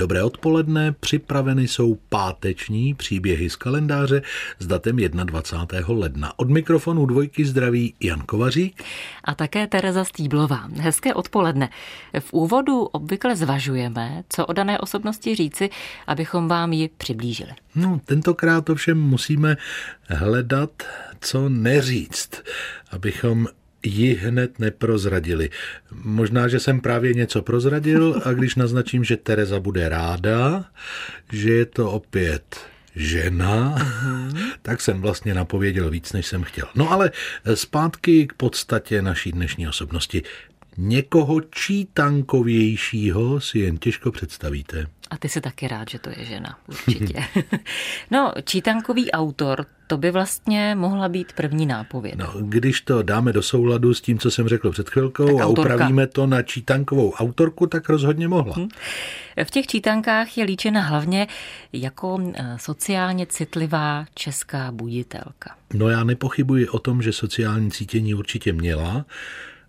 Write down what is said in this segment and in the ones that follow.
Dobré odpoledne, připraveny jsou páteční příběhy z kalendáře s datem 21. ledna. Od mikrofonu dvojky zdraví Jan Kovařík a také Tereza Stýblová. Hezké odpoledne. V úvodu obvykle zvažujeme, co o dané osobnosti říci, abychom vám ji přiblížili. No, tentokrát ovšem musíme hledat, co neříct, abychom ji hned neprozradili. Možná, že jsem právě něco prozradil a když naznačím, že Tereza bude ráda, že je to opět žena, uh-huh. tak jsem vlastně napověděl víc, než jsem chtěl. No ale zpátky k podstatě naší dnešní osobnosti. Někoho čítankovějšího si jen těžko představíte. A ty jsi taky rád, že to je žena, určitě. no, čítankový autor, to by vlastně mohla být první nápověda. No, když to dáme do souladu s tím, co jsem řekl před chvilkou a upravíme to na čítankovou autorku, tak rozhodně mohla. Hm. V těch čítankách je líčena hlavně jako eh, sociálně citlivá česká buditelka. No já nepochybuji o tom, že sociální cítění určitě měla,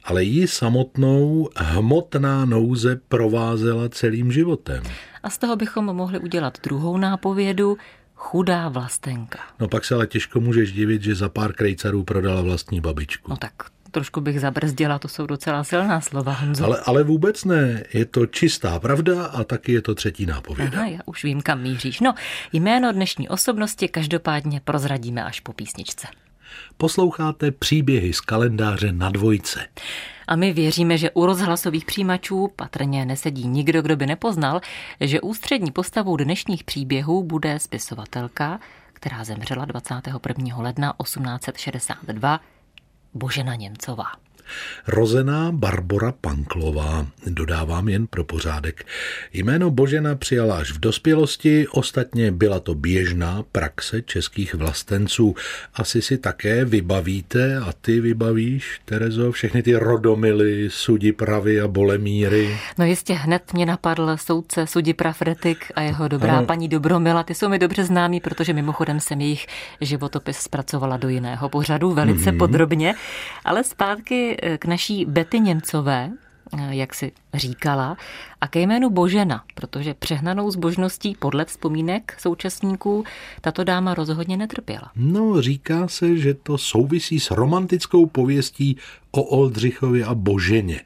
ale ji samotnou hmotná nouze provázela celým životem. A z toho bychom mohli udělat druhou nápovědu, chudá vlastenka. No pak se ale těžko můžeš divit, že za pár krejcarů prodala vlastní babičku. No tak trošku bych zabrzdila, to jsou docela silná slova, Honzo. Ale, ale vůbec ne, je to čistá pravda a taky je to třetí nápověda. Aha, já už vím, kam míříš. No, jméno dnešní osobnosti každopádně prozradíme až po písničce. Posloucháte příběhy z kalendáře na dvojce. A my věříme, že u rozhlasových přijímačů patrně nesedí nikdo, kdo by nepoznal, že ústřední postavou dnešních příběhů bude spisovatelka, která zemřela 21. ledna 1862, Božena Němcová. Rozená Barbora Panklová, dodávám jen pro pořádek. Jméno Božena přijala až v dospělosti, ostatně byla to běžná praxe českých vlastenců. Asi si také vybavíte a ty vybavíš, Terezo, všechny ty rodomily, Sudipravy a Bolemíry. No jistě hned mě napadl soudce Sudiprav Retik a jeho dobrá ano. paní Dobromila. Ty jsou mi dobře známí, protože mimochodem jsem jejich životopis zpracovala do jiného pořadu velice mm-hmm. podrobně. Ale zpátky k naší Betty Němcové, eh, jak si říkala, a ke jménu Božena, protože přehnanou zbožností podle vzpomínek současníků tato dáma rozhodně netrpěla. No, říká se, že to souvisí s romantickou pověstí o Oldřichovi a Boženě.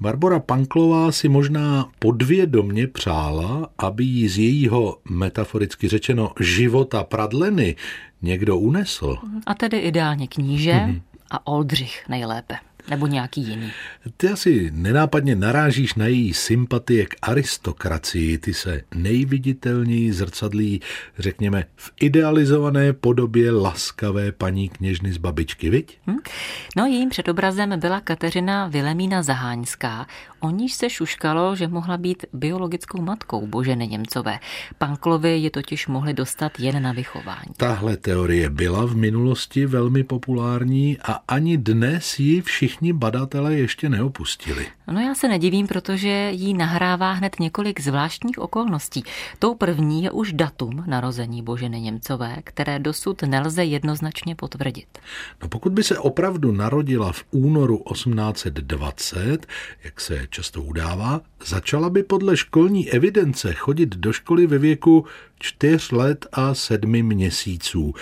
Barbara Panklová si možná podvědomně přála, aby jí z jejího, metaforicky řečeno, života pradleny někdo unesl. A tedy ideálně kníže mm-hmm. a Oldřich nejlépe nebo nějaký jiný. Ty asi nenápadně narážíš na její sympatie k aristokracii. Ty se nejviditelněji zrcadlí, řekněme, v idealizované podobě laskavé paní kněžny z babičky, viď? Hm? No jejím předobrazem byla Kateřina Vilemína Zaháňská, o níž se šuškalo, že mohla být biologickou matkou Boženy Němcové. Panklovi je totiž mohli dostat jen na vychování. Tahle teorie byla v minulosti velmi populární a ani dnes ji všichni všichni badatelé ještě neopustili. No já se nedivím, protože jí nahrává hned několik zvláštních okolností. Tou první je už datum narození Boženy Němcové, které dosud nelze jednoznačně potvrdit. No pokud by se opravdu narodila v únoru 1820, jak se často udává, začala by podle školní evidence chodit do školy ve věku čtyř let a sedmi měsíců.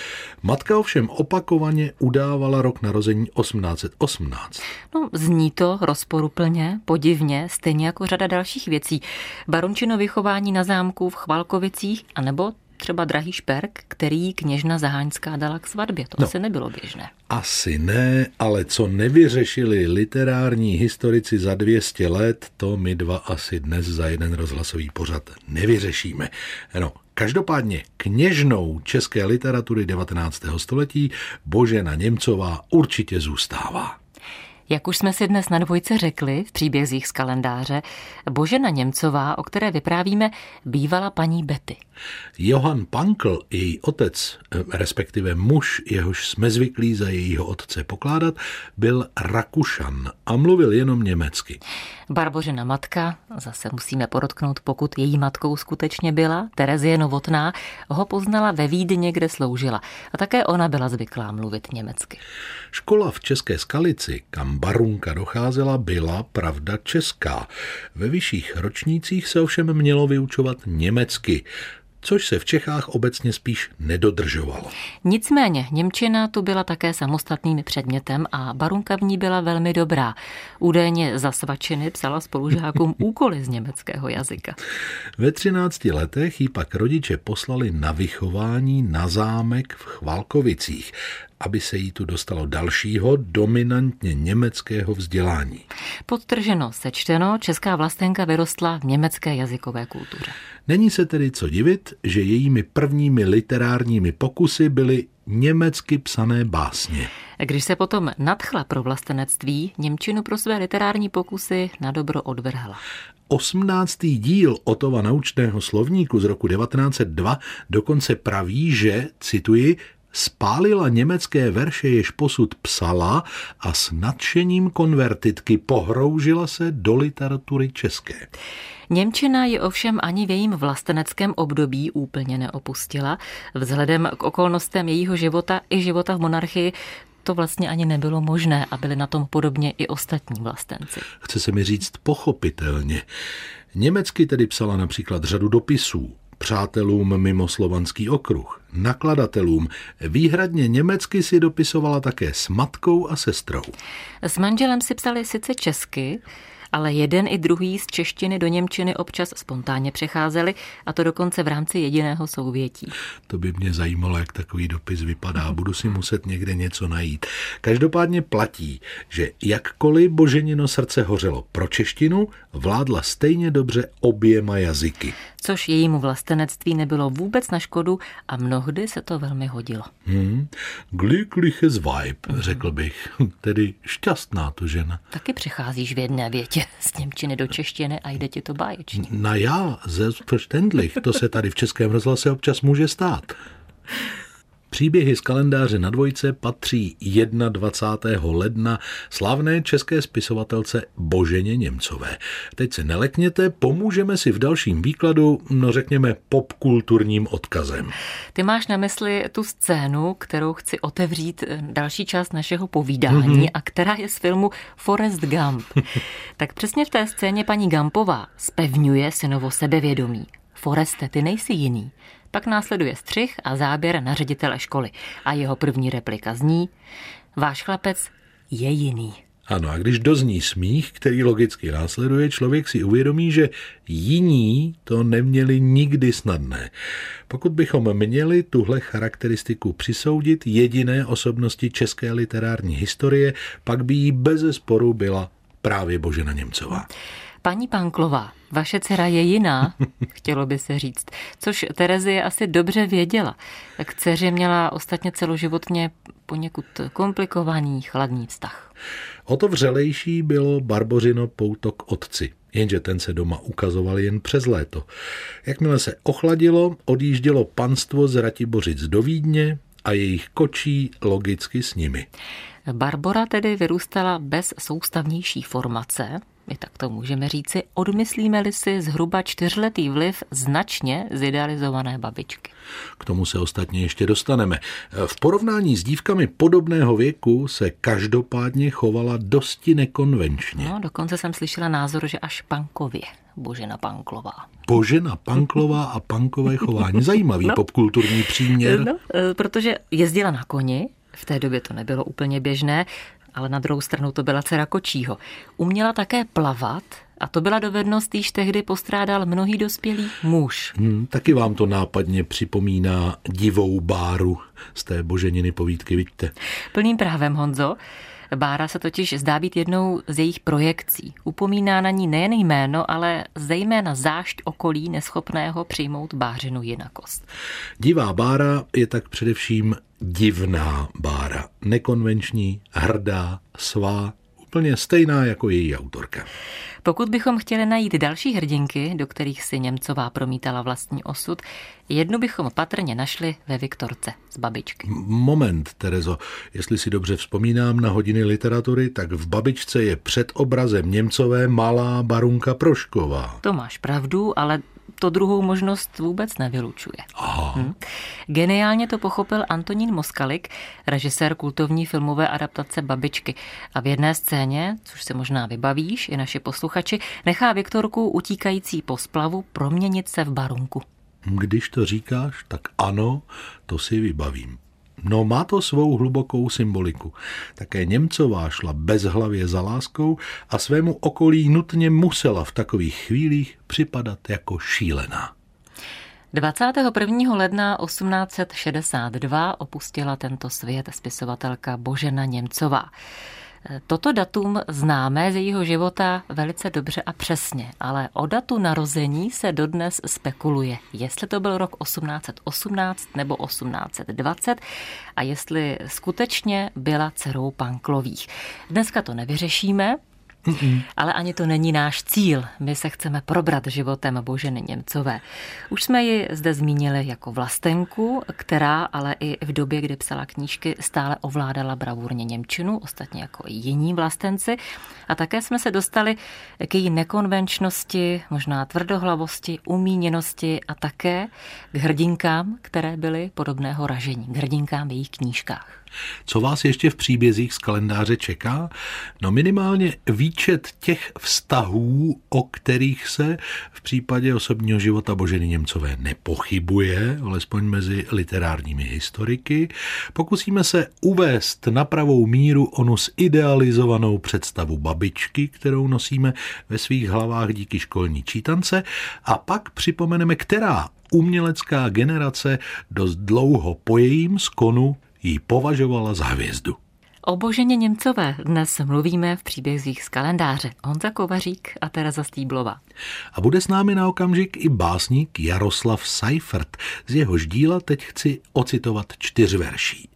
Matka ovšem opakovaně udávala rok narození 1818. No, zní to rozporuplně, podivně, stejně jako řada dalších věcí. Barončino vychování na zámku v Chvalkovicích, anebo třeba drahý šperk, který kněžna Zaháňská dala k svatbě. To no, asi nebylo běžné. Asi ne, ale co nevyřešili literární historici za 200 let, to my dva asi dnes za jeden rozhlasový pořad nevyřešíme. No, Každopádně kněžnou české literatury 19. století Božena Němcová určitě zůstává. Jak už jsme si dnes na dvojce řekli v příbězích z kalendáře, Božena Němcová, o které vyprávíme, bývala paní Betty. Johann Pankl, její otec, respektive muž, jehož jsme zvyklí za jejího otce pokládat, byl Rakušan a mluvil jenom německy. Barbořina matka, zase musíme podotknout, pokud její matkou skutečně byla, Terezie Novotná, ho poznala ve Vídni, kde sloužila. A také ona byla zvyklá mluvit německy. Škola v České Skalici, kam Barunka docházela, byla pravda česká. Ve vyšších ročnících se ovšem mělo vyučovat německy což se v Čechách obecně spíš nedodržovalo. Nicméně Němčina tu byla také samostatným předmětem a Barunka v ní byla velmi dobrá. Údajně za svačiny psala spolužákům úkoly z německého jazyka. Ve 13 letech jí pak rodiče poslali na vychování na zámek v Chvalkovicích, aby se jí tu dostalo dalšího dominantně německého vzdělání. Podtrženo sečteno, česká vlastenka vyrostla v německé jazykové kultuře. Není se tedy co divit, že jejími prvními literárními pokusy byly německy psané básně. Když se potom nadchla pro vlastenectví, Němčinu pro své literární pokusy na dobro odvrhla. 18. díl Otova naučného slovníku z roku 1902 dokonce praví, že, cituji, spálila německé verše, jež posud psala a s nadšením konvertitky pohroužila se do literatury české. Němčina ji ovšem ani v jejím vlasteneckém období úplně neopustila. Vzhledem k okolnostem jejího života i života v monarchii to vlastně ani nebylo možné a byli na tom podobně i ostatní vlastenci. Chce se mi říct pochopitelně. Německy tedy psala například řadu dopisů, přátelům mimo slovanský okruh, nakladatelům. Výhradně německy si dopisovala také s matkou a sestrou. S manželem si psali sice česky, ale jeden i druhý z češtiny do němčiny občas spontánně přecházeli, a to dokonce v rámci jediného souvětí. To by mě zajímalo, jak takový dopis vypadá. Budu si muset někde něco najít. Každopádně platí, že jakkoliv Boženino srdce hořelo pro češtinu, vládla stejně dobře oběma jazyky. Což jejímu vlastenectví nebylo vůbec na škodu a mnohdy se to velmi hodilo. Hmm. Glückliches Weib, řekl bych. Tedy šťastná to žena. Taky přecházíš v jedné větě prostě z Němčiny do češtiny a jde ti to báječně. Na já, selbstverständlich, to se tady v Českém rozhlase občas může stát. Příběhy z kalendáře na dvojce patří 21. ledna slavné české spisovatelce Boženě Němcové. Teď se nelekněte, pomůžeme si v dalším výkladu, no řekněme popkulturním odkazem. Ty máš na mysli tu scénu, kterou chci otevřít eh, další část našeho povídání mm-hmm. a která je z filmu Forrest Gump. tak přesně v té scéně paní Gumpová spevňuje synovo sebevědomí. Foreste, ty nejsi jiný. Pak následuje střih a záběr na ředitele školy. A jeho první replika zní, váš chlapec je jiný. Ano, a když dozní smích, který logicky následuje, člověk si uvědomí, že jiní to neměli nikdy snadné. Pokud bychom měli tuhle charakteristiku přisoudit jediné osobnosti české literární historie, pak by jí bez sporu byla právě Božena Němcová. Paní Panklová, vaše dcera je jiná, chtělo by se říct, což Terezie asi dobře věděla. K dceři měla ostatně celoživotně poněkud komplikovaný chladný vztah. O to vřelejší bylo Barbořino pouto k otci, jenže ten se doma ukazoval jen přes léto. Jakmile se ochladilo, odjíždělo panstvo z Ratibořic do Vídně a jejich kočí logicky s nimi. Barbora tedy vyrůstala bez soustavnější formace, my tak to můžeme říci, odmyslíme-li si zhruba čtyřletý vliv značně zidealizované babičky. K tomu se ostatně ještě dostaneme. V porovnání s dívkami podobného věku se každopádně chovala dosti nekonvenčně. No, dokonce jsem slyšela názor, že až pankově. Božena Panklová. Božena Panklová a pankové chování. Zajímavý no. popkulturní příměr. No, e, protože jezdila na koni, v té době to nebylo úplně běžné, ale na druhou stranu to byla dcera kočího. Uměla také plavat a to byla dovednost, již tehdy postrádal mnohý dospělý muž. Hmm, taky vám to nápadně připomíná divou báru z té boženiny povídky, vidíte. Plným právem, Honzo. Bára se totiž zdá být jednou z jejich projekcí. Upomíná na ní nejen jméno, ale zejména zášť okolí neschopného přijmout bářinu jinakost. Divá Bára je tak především divná Bára. Nekonvenční, hrdá, svá, úplně stejná jako její autorka. Pokud bychom chtěli najít další hrdinky, do kterých si Němcová promítala vlastní osud, jednu bychom patrně našli ve Viktorce z babičky. Moment, Terezo, jestli si dobře vzpomínám na hodiny literatury, tak v babičce je před obrazem Němcové malá barunka Prošková. To máš pravdu, ale to druhou možnost vůbec nevylučuje. Aha. Hm. Geniálně to pochopil Antonín Moskalik, režisér kultovní filmové adaptace Babičky. A v jedné scéně, což se možná vybavíš, i naši posluchači, nechá Viktorku utíkající po splavu proměnit se v barunku. Když to říkáš, tak ano, to si vybavím. No má to svou hlubokou symboliku. Také Němcová šla bezhlavě za láskou a svému okolí nutně musela v takových chvílích připadat jako šílená. 21. ledna 1862 opustila tento svět spisovatelka Božena Němcová. Toto datum známe z jejího života velice dobře a přesně, ale o datu narození se dodnes spekuluje, jestli to byl rok 1818 nebo 1820 a jestli skutečně byla dcerou Panklových. Dneska to nevyřešíme, Mm-mm. Ale ani to není náš cíl. My se chceme probrat životem Boženy Němcové. Už jsme ji zde zmínili jako vlastenku, která ale i v době, kdy psala knížky, stále ovládala bravurně Němčinu, ostatně jako i jiní vlastenci. A také jsme se dostali k její nekonvenčnosti, možná tvrdohlavosti, umíněnosti a také k hrdinkám, které byly podobného ražení, k hrdinkám v jejich knížkách. Co vás ještě v příbězích z kalendáře čeká? No minimálně výčet těch vztahů, o kterých se v případě osobního života Boženy Němcové nepochybuje, alespoň mezi literárními historiky. Pokusíme se uvést na pravou míru onu zidealizovanou představu babičky, kterou nosíme ve svých hlavách díky školní čítance a pak připomeneme, která umělecká generace dost dlouho po jejím skonu ji považovala za hvězdu. O Boženě Němcové dnes mluvíme v příbězích z kalendáře. Honza Kovařík a Tereza Stýblova. A bude s námi na okamžik i básník Jaroslav Seifert. Z jehož díla teď chci ocitovat čtyř verší.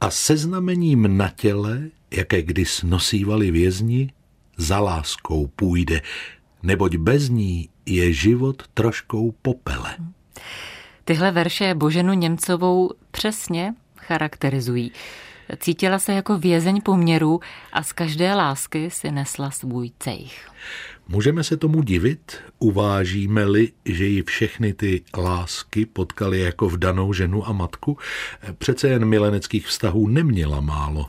A seznamením na těle, jaké kdys nosívali vězni, za láskou půjde, neboť bez ní je život troškou popele. Hmm. Tyhle verše Boženu Němcovou přesně charakterizují. Cítila se jako vězeň poměrů a z každé lásky si nesla svůj cejch. Můžeme se tomu divit, uvážíme-li, že ji všechny ty lásky potkaly jako vdanou ženu a matku? Přece jen mileneckých vztahů neměla málo.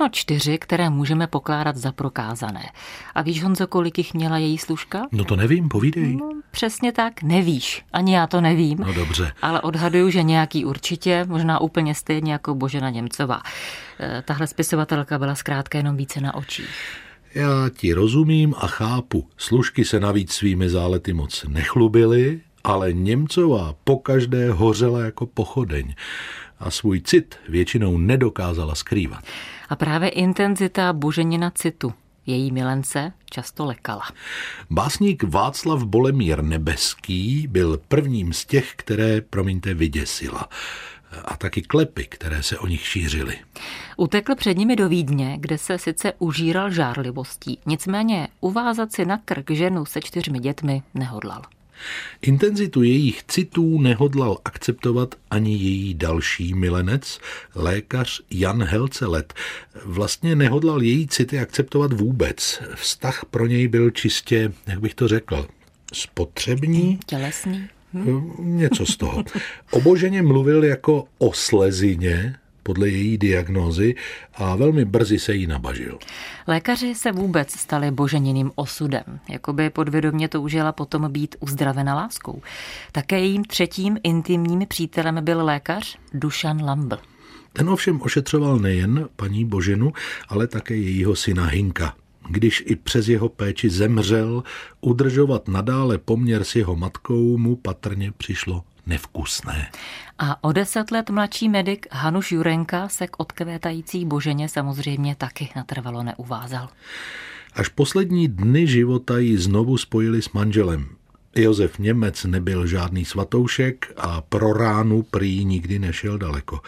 No čtyři, které můžeme pokládat za prokázané. A víš, Honzo, kolik jich měla její služka? No to nevím, povídej. No, přesně tak, nevíš. Ani já to nevím. No dobře. Ale odhaduju, že nějaký určitě, možná úplně stejně jako Božena Němcová. E, tahle spisovatelka byla zkrátka jenom více na očích. Já ti rozumím a chápu. Služky se navíc svými zálety moc nechlubily, ale Němcová pokaždé hořela jako pochodeň a svůj cit většinou nedokázala skrývat. A právě intenzita boženina citu její milence často lekala. Básník Václav Bolemír Nebeský byl prvním z těch, které, promiňte, vyděsila a taky klepy, které se o nich šířily. Utekl před nimi do Vídně, kde se sice užíral žárlivostí, nicméně uvázat si na krk ženu se čtyřmi dětmi nehodlal. Intenzitu jejich citů nehodlal akceptovat ani její další milenec, lékař Jan Helcelet. Vlastně nehodlal její city akceptovat vůbec. Vztah pro něj byl čistě, jak bych to řekl, spotřební. Tělesný. Hm? Něco z toho. O Boženě mluvil jako o slezině, podle její diagnózy a velmi brzy se jí nabažil. Lékaři se vůbec stali boženiným osudem, jakoby podvědomě toužila potom být uzdravena láskou. Také jejím třetím intimním přítelem byl lékař Dušan Lambl. Ten ovšem ošetřoval nejen paní Boženu, ale také jejího syna Hinka. Když i přes jeho péči zemřel, udržovat nadále poměr s jeho matkou mu patrně přišlo nevkusné. A o deset let mladší medik Hanuš Jurenka se k odkvétající boženě samozřejmě taky natrvalo neuvázal. Až poslední dny života ji znovu spojili s manželem. Josef Němec nebyl žádný svatoušek a pro ránu prý nikdy nešel daleko.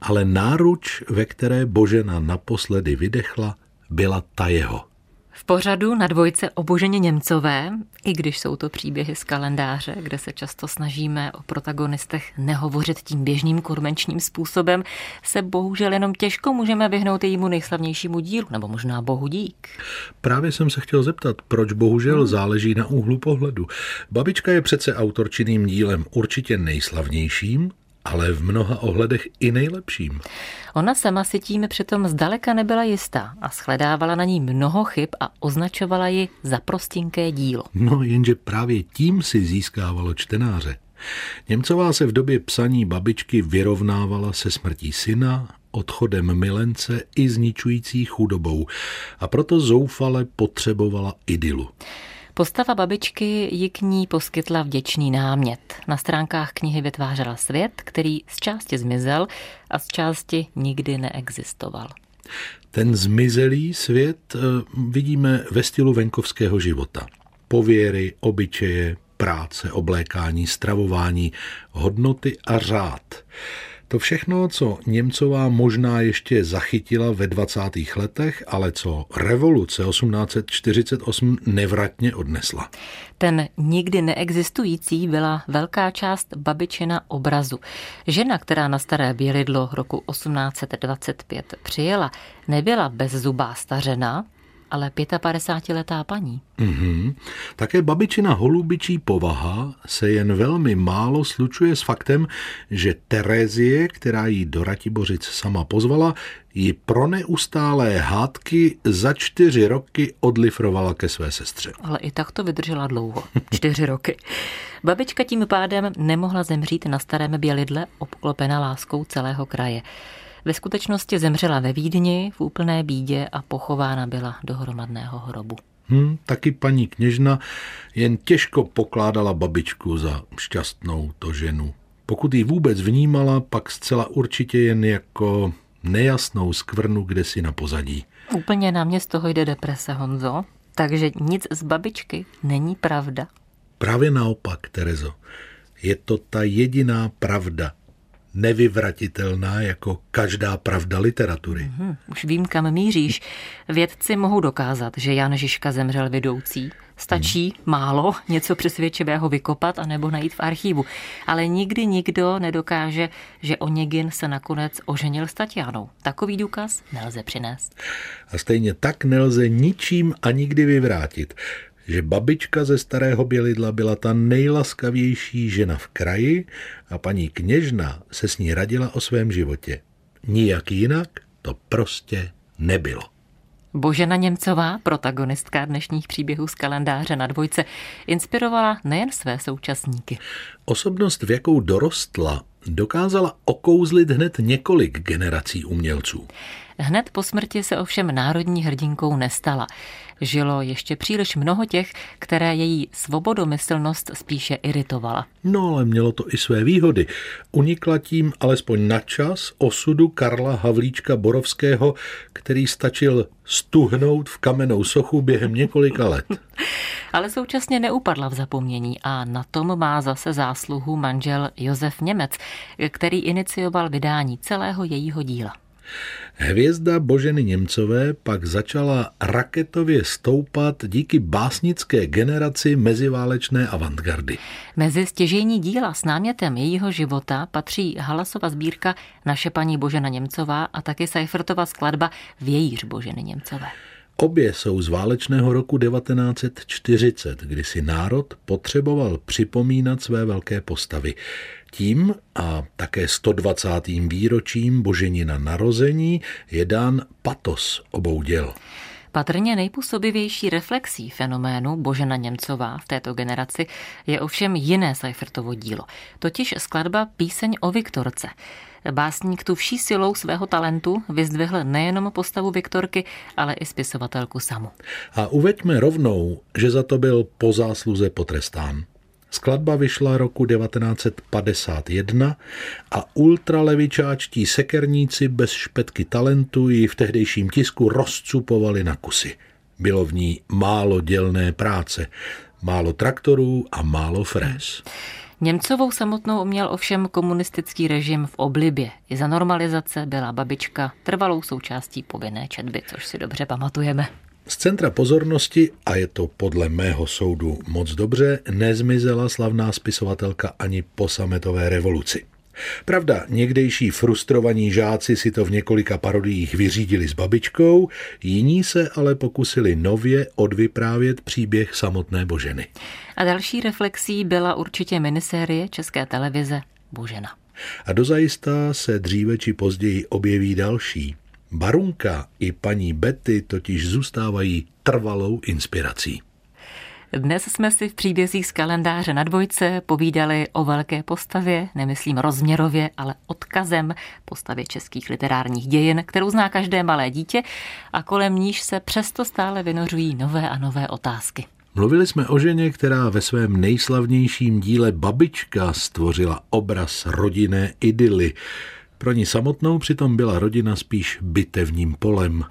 Ale náruč, ve které Božena naposledy vydechla, byla ta jeho. V pořadu na dvojce o Boženě Němcové, i když jsou to příběhy z kalendáře, kde se často snažíme o protagonistech nehovořit tím běžným kormenčním způsobem, se bohužel jenom těžko můžeme vyhnout jejímu nejslavnějšímu dílu, nebo možná Bohu dík. Právě jsem se chtěl zeptat, proč bohužel hmm. záleží na úhlu pohledu. Babička je přece autorčiným dílem určitě nejslavnějším, ale v mnoha ohledech i nejlepším. Ona sama si tím přitom zdaleka nebyla jistá a shledávala na ní mnoho chyb a označovala ji za prostinké dílo. No jenže právě tím si získávalo čtenáře. Němcová se v době psaní babičky vyrovnávala se smrtí syna, odchodem milence i zničující chudobou a proto zoufale potřebovala idylu. Postava babičky ji k ní poskytla vděčný námět. Na stránkách knihy vytvářela svět, který z části zmizel a z části nikdy neexistoval. Ten zmizelý svět eh, vidíme ve stylu venkovského života. Pověry, obyčeje, práce, oblékání, stravování, hodnoty a řád. To všechno, co Němcová možná ještě zachytila ve 20. letech, ale co revoluce 1848 nevratně odnesla. Ten nikdy neexistující byla velká část babičina obrazu. Žena, která na Staré Bělidlo roku 1825 přijela, nebyla bezzubá stařena, ale 55-letá paní. Mm-hmm. Také babičina holubičí povaha se jen velmi málo slučuje s faktem, že Terezie, která ji do Ratibořic sama pozvala, ji pro neustálé hádky za čtyři roky odlifrovala ke své sestře. Ale i tak to vydržela dlouho. Čtyři roky. Babička tím pádem nemohla zemřít na starém bělidle obklopená láskou celého kraje. Ve skutečnosti zemřela ve Vídni v úplné bídě a pochována byla do hromadného hrobu. Hmm, taky paní kněžna jen těžko pokládala babičku za šťastnou to ženu. Pokud ji vůbec vnímala, pak zcela určitě jen jako nejasnou skvrnu kde si na pozadí. Úplně na mě z toho jde deprese, Honzo. Takže nic z babičky není pravda. Právě naopak, Terezo. Je to ta jediná pravda, nevyvratitelná jako každá pravda literatury. Hmm, už vím, kam míříš. Vědci mohou dokázat, že Jan Žižka zemřel vidoucí. Stačí hmm. málo něco přesvědčivého vykopat a nebo najít v archivu. Ale nikdy nikdo nedokáže, že Oněgin se nakonec oženil s Tatianou. Takový důkaz nelze přinést. A stejně tak nelze ničím a nikdy vyvrátit že babička ze starého Bělidla byla ta nejlaskavější žena v kraji a paní kněžna se s ní radila o svém životě. Nijak jinak to prostě nebylo. Božena Němcová, protagonistka dnešních příběhů z kalendáře na dvojce, inspirovala nejen své současníky. Osobnost, v jakou dorostla, dokázala okouzlit hned několik generací umělců. Hned po smrti se ovšem národní hrdinkou nestala. Žilo ještě příliš mnoho těch, které její svobodomyslnost spíše iritovala. No ale mělo to i své výhody. Unikla tím alespoň na čas osudu Karla Havlíčka Borovského, který stačil stuhnout v kamennou sochu během několika let. ale současně neupadla v zapomnění a na tom má zase zásluhu manžel Josef Němec, který inicioval vydání celého jejího díla. Hvězda Boženy Němcové pak začala raketově stoupat díky básnické generaci meziválečné avantgardy. Mezi stěžení díla s námětem jejího života patří Halasova sbírka Naše paní Božena Němcová a taky Seifertova skladba Vějíř Boženy Němcové. Obě jsou z válečného roku 1940, kdy si národ potřeboval připomínat své velké postavy. Tím a také 120. výročím Boženina narození je dán patos obou děl. Patrně nejpůsobivější reflexí fenoménu Božena Němcová v této generaci je ovšem jiné Seifertovo dílo, totiž skladba Píseň o Viktorce. Básník tu vší silou svého talentu vyzdvihl nejenom postavu Viktorky, ale i spisovatelku samu. A uveďme rovnou, že za to byl po zásluze potrestán. Skladba vyšla roku 1951 a ultralevičáčtí sekerníci bez špetky talentu ji v tehdejším tisku rozcupovali na kusy. Bylo v ní málo dělné práce, málo traktorů a málo frés. Němcovou samotnou měl ovšem komunistický režim v oblibě. I za normalizace byla babička trvalou součástí povinné četby, což si dobře pamatujeme. Z centra pozornosti, a je to podle mého soudu moc dobře, nezmizela slavná spisovatelka ani po sametové revoluci. Pravda, někdejší frustrovaní žáci si to v několika parodiích vyřídili s babičkou, jiní se ale pokusili nově odvyprávět příběh samotné Boženy. A další reflexí byla určitě minisérie České televize Božena. A dozajista se dříve či později objeví další. Barunka i paní Betty totiž zůstávají trvalou inspirací. Dnes jsme si v příbězích z kalendáře na dvojce povídali o velké postavě, nemyslím rozměrově, ale odkazem postavě českých literárních dějin, kterou zná každé malé dítě a kolem níž se přesto stále vynořují nové a nové otázky. Mluvili jsme o ženě, která ve svém nejslavnějším díle Babička stvořila obraz rodinné idyly. Pro ní samotnou přitom byla rodina spíš bitevním polem.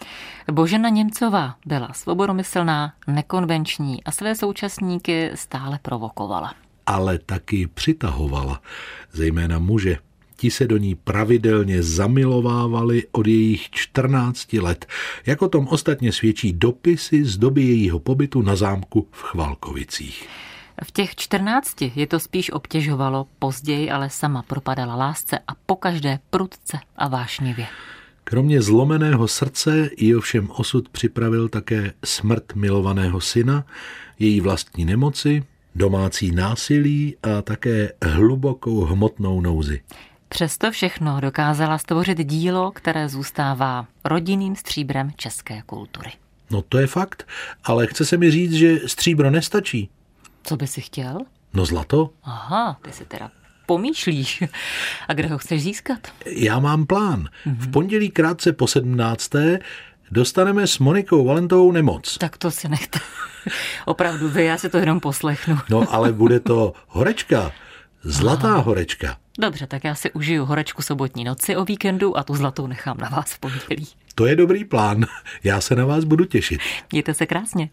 Božena Němcová byla svobodomyslná, nekonvenční a své současníky stále provokovala. Ale taky přitahovala, zejména muže. Ti se do ní pravidelně zamilovávali od jejich 14 let, jako tom ostatně svědčí dopisy z doby jejího pobytu na zámku v Chvalkovicích. V těch čtrnácti je to spíš obtěžovalo, později ale sama propadala lásce a pokaždé prudce a vášnivě. Kromě zlomeného srdce ji ovšem osud připravil také smrt milovaného syna, její vlastní nemoci, domácí násilí a také hlubokou hmotnou nouzi. Přesto všechno dokázala stvořit dílo, které zůstává rodinným stříbrem české kultury. No to je fakt, ale chce se mi říct, že stříbro nestačí. Co by si chtěl? No zlato. Aha, ty si teda pomýšlíš. A kde ho chceš získat? Já mám plán. V pondělí krátce po 17. dostaneme s Monikou Valentovou nemoc. Tak to si nechte. Opravdu vy, já si to jenom poslechnu. No ale bude to horečka. Zlatá Aha. horečka. Dobře, tak já si užiju horečku sobotní noci o víkendu a tu zlatou nechám na vás v pondělí. To je dobrý plán. Já se na vás budu těšit. Mějte se krásně.